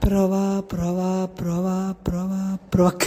Prova, prova, prova, prova, prova.